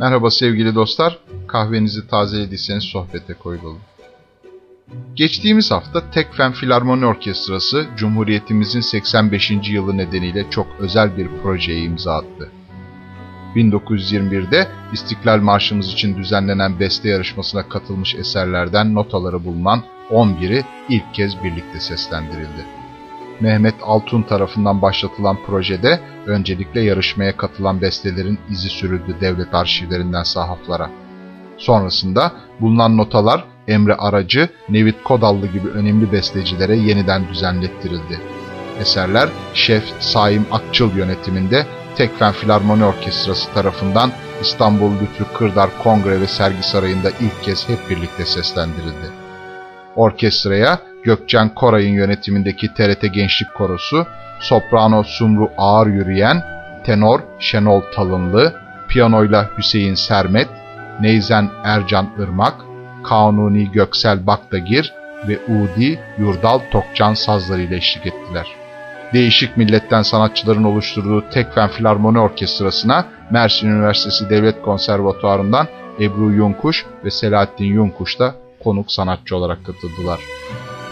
Merhaba sevgili dostlar, kahvenizi tazelediyseniz sohbete koyulalım. Geçtiğimiz hafta Tekfen Filarmoni Orkestrası, Cumhuriyetimizin 85. yılı nedeniyle çok özel bir projeye imza attı. 1921'de İstiklal Marşımız için düzenlenen beste yarışmasına katılmış eserlerden notaları bulunan 11'i ilk kez birlikte seslendirildi. Mehmet Altun tarafından başlatılan projede öncelikle yarışmaya katılan bestelerin izi sürüldü devlet arşivlerinden sahaflara. Sonrasında bulunan notalar Emre Aracı, Nevit Kodallı gibi önemli bestecilere yeniden düzenlettirildi. Eserler Şef Saim Akçıl yönetiminde Tekfen Filarmoni Orkestrası tarafından İstanbul Lütfü Kırdar Kongre ve Sergi Sarayı'nda ilk kez hep birlikte seslendirildi. Orkestraya Gökçen Koray'ın yönetimindeki TRT Gençlik Korosu, soprano Sumru Ağır Yürüyen, tenor Şenol Talınlı, piyanoyla Hüseyin Sermet, Neyzen Ercan Irmak, Kanuni Göksel Baktagir ve Udi Yurdal Tokcan sazları ile eşlik ettiler. Değişik milletten sanatçıların oluşturduğu Tekfen Filarmoni Orkestrası'na Mersin Üniversitesi Devlet Konservatuarı'ndan Ebru Yunkuş ve Selahattin Yunkuş da konuk sanatçı olarak katıldılar.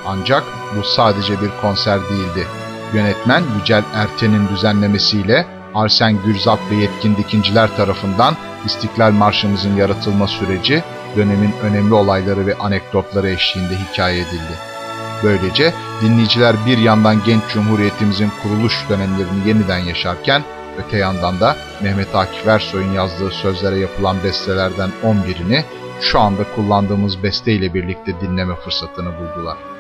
Ancak bu sadece bir konser değildi. Yönetmen Yücel Erten'in düzenlemesiyle Arsen Gürzap ve yetkin dikinciler tarafından İstiklal Marşımızın yaratılma süreci dönemin önemli olayları ve anekdotları eşliğinde hikaye edildi. Böylece dinleyiciler bir yandan genç cumhuriyetimizin kuruluş dönemlerini yeniden yaşarken, öte yandan da Mehmet Akif Ersoy'un yazdığı sözlere yapılan bestelerden 11'ini şu anda kullandığımız besteyle birlikte dinleme fırsatını buldular.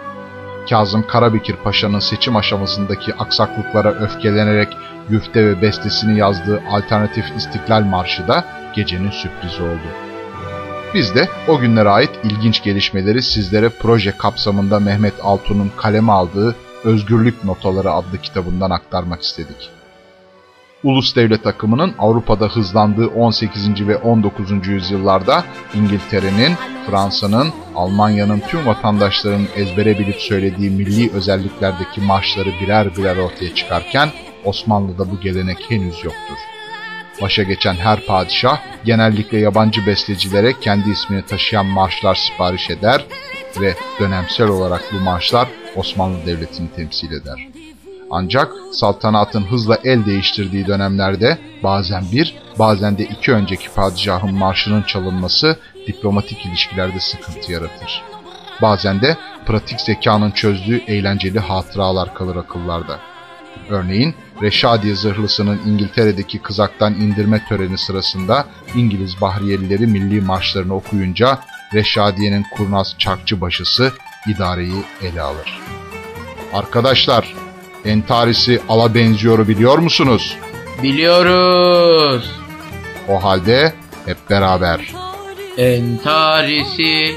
Kazım Karabekir Paşa'nın seçim aşamasındaki aksaklıklara öfkelenerek güfte ve bestesini yazdığı alternatif İstiklal Marşı da gecenin sürprizi oldu. Biz de o günlere ait ilginç gelişmeleri sizlere proje kapsamında Mehmet Altun'un kaleme aldığı Özgürlük Notaları adlı kitabından aktarmak istedik. Ulus devlet akımının Avrupa'da hızlandığı 18. ve 19. yüzyıllarda İngiltere'nin, Fransa'nın, Almanya'nın tüm vatandaşlarının ezbere bilip söylediği milli özelliklerdeki marşları birer birer ortaya çıkarken Osmanlı'da bu gelenek henüz yoktur. Başa geçen her padişah genellikle yabancı bestecilere kendi ismini taşıyan marşlar sipariş eder ve dönemsel olarak bu marşlar Osmanlı Devleti'ni temsil eder. Ancak saltanatın hızla el değiştirdiği dönemlerde bazen bir, bazen de iki önceki padişahın marşının çalınması diplomatik ilişkilerde sıkıntı yaratır. Bazen de pratik zekanın çözdüğü eğlenceli hatıralar kalır akıllarda. Örneğin Reşadiye zırhlısının İngiltere'deki kızaktan indirme töreni sırasında İngiliz bahriyelileri milli marşlarını okuyunca Reşadiye'nin kurnaz çarkçı başısı idareyi ele alır. Arkadaşlar, entarisi ala benziyor biliyor musunuz? Biliyoruz. O halde hep beraber. Entarisi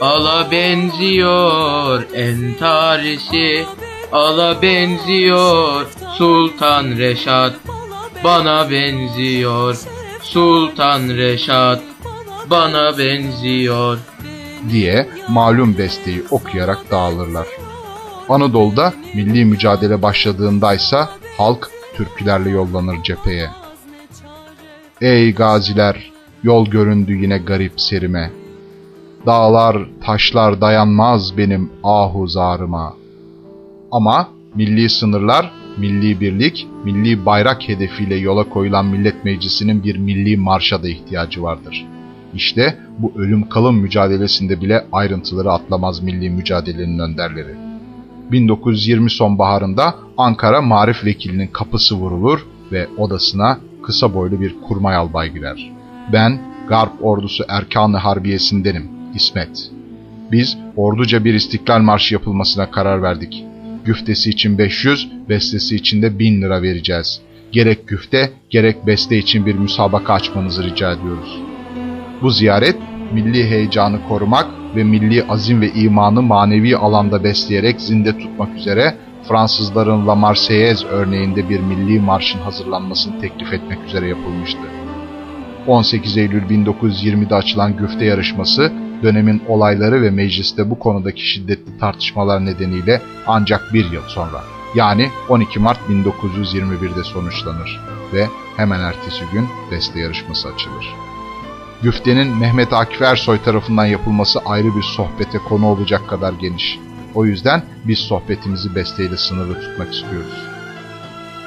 ala benziyor. Entarisi ala benziyor. Sultan Reşat bana benziyor. Sultan Reşat bana benziyor. diye malum besteyi okuyarak dağılırlar. Anadolu'da milli mücadele başladığındaysa halk türkülerle yollanır cepheye. Ey gaziler, yol göründü yine garip serime. Dağlar, taşlar dayanmaz benim ahu zarıma. Ama milli sınırlar, milli birlik, milli bayrak hedefiyle yola koyulan Millet Meclisi'nin bir milli marşa da ihtiyacı vardır. İşte bu ölüm kalım mücadelesinde bile ayrıntıları atlamaz milli mücadelenin önderleri. 1920 sonbaharında Ankara Marif Vekilinin kapısı vurulur ve odasına kısa boylu bir kurmay albay girer. Ben Garp ordusu Erkan-ı Harbiyesindenim, İsmet. Biz orduca bir istiklal marşı yapılmasına karar verdik. Güftesi için 500, bestesi için de 1000 lira vereceğiz. Gerek güfte, gerek beste için bir müsabaka açmanızı rica ediyoruz. Bu ziyaret, milli heyecanı korumak ve milli azim ve imanı manevi alanda besleyerek zinde tutmak üzere Fransızların La Marseillaise örneğinde bir milli marşın hazırlanmasını teklif etmek üzere yapılmıştı. 18 Eylül 1920'de açılan güfte yarışması dönemin olayları ve mecliste bu konudaki şiddetli tartışmalar nedeniyle ancak bir yıl sonra yani 12 Mart 1921'de sonuçlanır ve hemen ertesi gün beste yarışması açılır. Güftenin Mehmet Akif Ersoy tarafından yapılması ayrı bir sohbete konu olacak kadar geniş. O yüzden biz sohbetimizi besteyle sınırlı tutmak istiyoruz.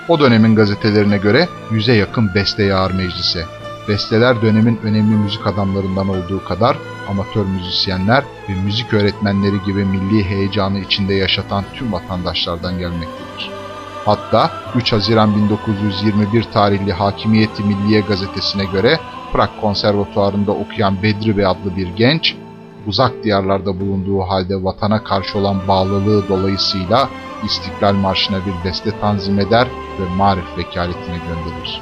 O dönemin gazetelerine göre yüze yakın beste yağar meclise. Besteler dönemin önemli müzik adamlarından olduğu kadar amatör müzisyenler ve müzik öğretmenleri gibi milli heyecanı içinde yaşatan tüm vatandaşlardan gelmektedir. Hatta 3 Haziran 1921 tarihli Hakimiyeti Milliye gazetesine göre Prag Konservatuarı'nda okuyan Bedri Bey adlı bir genç, uzak diyarlarda bulunduğu halde vatana karşı olan bağlılığı dolayısıyla İstiklal Marşı'na bir beste tanzim eder ve marif vekaletine gönderir.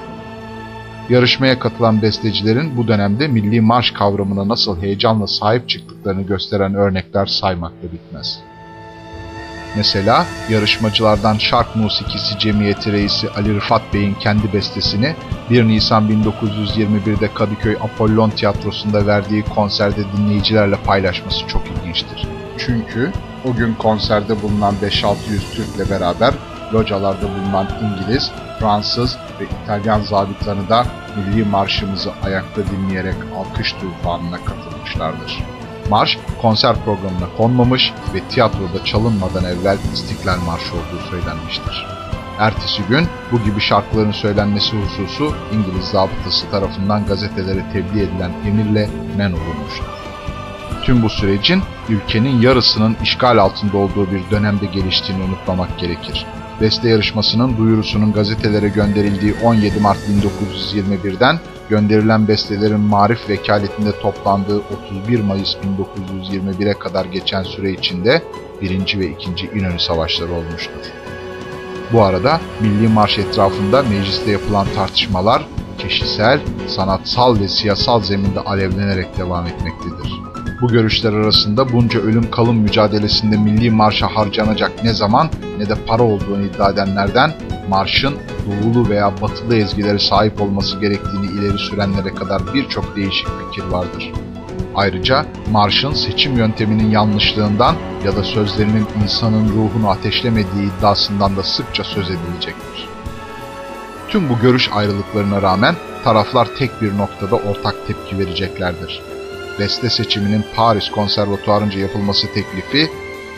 Yarışmaya katılan bestecilerin bu dönemde milli marş kavramına nasıl heyecanla sahip çıktıklarını gösteren örnekler saymakla bitmez. Mesela yarışmacılardan Şark Musikisi Cemiyeti Reisi Ali Rıfat Bey'in kendi bestesini 1 Nisan 1921'de Kadıköy Apollon Tiyatrosu'nda verdiği konserde dinleyicilerle paylaşması çok ilginçtir. Çünkü o gün konserde bulunan 5-600 Türk'le beraber localarda bulunan İngiliz, Fransız ve İtalyan zabitları da milli marşımızı ayakta dinleyerek alkış tufanına katılmışlardır. Marş konser programına konmamış ve tiyatroda çalınmadan evvel İstiklal Marşı olduğu söylenmiştir. Ertesi gün bu gibi şarkıların söylenmesi hususu İngiliz zabıtası tarafından gazetelere tebliğ edilen emirle men olunmuştur. Tüm bu sürecin ülkenin yarısının işgal altında olduğu bir dönemde geliştiğini unutmamak gerekir. Beste yarışmasının duyurusunun gazetelere gönderildiği 17 Mart 1921'den gönderilen bestelerin marif vekaletinde toplandığı 31 Mayıs 1921'e kadar geçen süre içinde 1. ve 2. İnönü Savaşları olmuştur. Bu arada Milli Marş etrafında mecliste yapılan tartışmalar kişisel, sanatsal ve siyasal zeminde alevlenerek devam etmektedir. Bu görüşler arasında bunca ölüm kalım mücadelesinde milli marşa harcanacak ne zaman ne de para olduğunu iddia edenlerden marşın doğulu veya batılı ezgilere sahip olması gerektiğini ileri sürenlere kadar birçok değişik fikir vardır. Ayrıca marşın seçim yönteminin yanlışlığından ya da sözlerinin insanın ruhunu ateşlemediği iddiasından da sıkça söz edilecektir. Tüm bu görüş ayrılıklarına rağmen taraflar tek bir noktada ortak tepki vereceklerdir beste seçiminin Paris Konservatuarınca yapılması teklifi,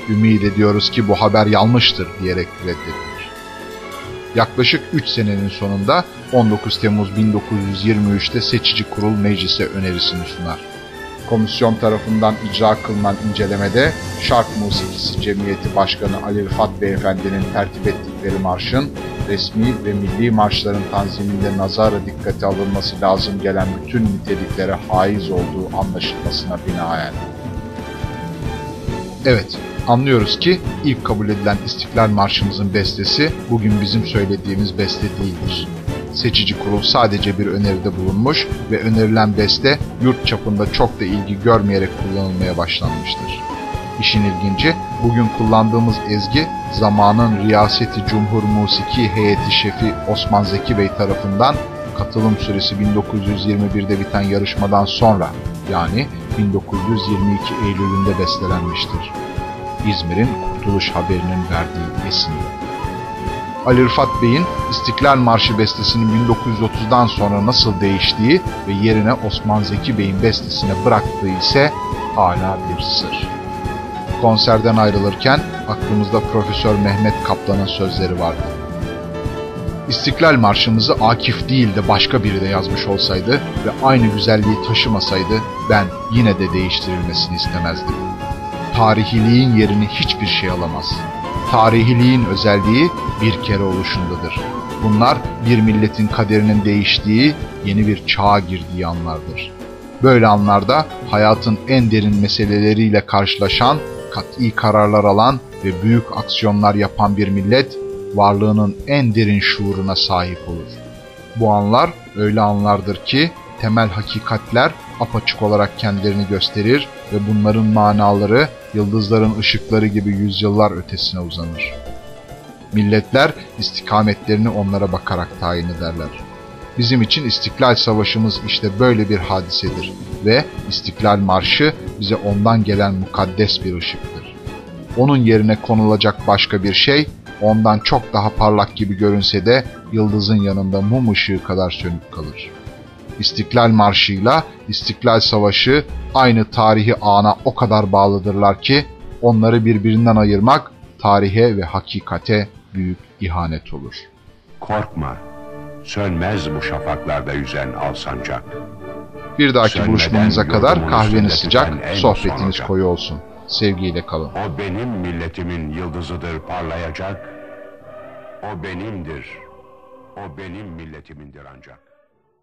ümit ediyoruz ki bu haber yanlıştır diyerek reddedilir. Yaklaşık 3 senenin sonunda 19 Temmuz 1923'te seçici kurul meclise önerisini sunar. Komisyon tarafından icra kılınan incelemede Şark Musikisi Cemiyeti Başkanı Ali Rıfat Beyefendi'nin tertip ettikleri marşın resmi ve milli marşların tanziminde nazara dikkate alınması lazım gelen bütün niteliklere haiz olduğu anlaşılmasına binaen. Evet, anlıyoruz ki ilk kabul edilen İstiklal Marşımızın bestesi bugün bizim söylediğimiz beste değildir. Seçici kurul sadece bir öneride bulunmuş ve önerilen beste yurt çapında çok da ilgi görmeyerek kullanılmaya başlanmıştır. İşin ilginci, bugün kullandığımız ezgi zamanın Riyaseti Cumhur Musiki Heyeti Şefi Osman Zeki Bey tarafından katılım süresi 1921'de biten yarışmadan sonra yani 1922 Eylül'ünde bestelenmiştir. İzmir'in Kurtuluş Haberi'nin verdiği esinle. Ali Rıfat Bey'in İstiklal Marşı bestesinin 1930'dan sonra nasıl değiştiği ve yerine Osman Zeki Bey'in bestesine bıraktığı ise hala bir sır. Konserden ayrılırken aklımızda Profesör Mehmet Kaplan'ın sözleri vardı. İstiklal Marşımızı Akif değil de başka biri de yazmış olsaydı ve aynı güzelliği taşımasaydı ben yine de değiştirilmesini istemezdim. Tarihiliğin yerini hiçbir şey alamaz. Tarihiliğin özelliği bir kere oluşundadır. Bunlar bir milletin kaderinin değiştiği, yeni bir çağa girdiği anlardır. Böyle anlarda hayatın en derin meseleleriyle karşılaşan, kat'i kararlar alan ve büyük aksiyonlar yapan bir millet, varlığının en derin şuuruna sahip olur. Bu anlar öyle anlardır ki, temel hakikatler apaçık olarak kendilerini gösterir ve bunların manaları yıldızların ışıkları gibi yüzyıllar ötesine uzanır. Milletler istikametlerini onlara bakarak tayin ederler. Bizim için İstiklal Savaşımız işte böyle bir hadisedir ve İstiklal Marşı bize ondan gelen mukaddes bir ışıktır. Onun yerine konulacak başka bir şey, ondan çok daha parlak gibi görünse de yıldızın yanında mum ışığı kadar sönük kalır. İstiklal Marşı'yla İstiklal Savaşı aynı tarihi ana o kadar bağlıdırlar ki onları birbirinden ayırmak tarihe ve hakikate büyük ihanet olur. Korkma, sönmez bu şafaklarda yüzen alsancak. Bir dahaki Sönmeden buluşmamıza kadar kahveniz sıcak, sohbetiniz koyu olsun. Sevgiyle kalın. O benim milletimin yıldızıdır parlayacak. O benimdir. O benim milletimindir ancak.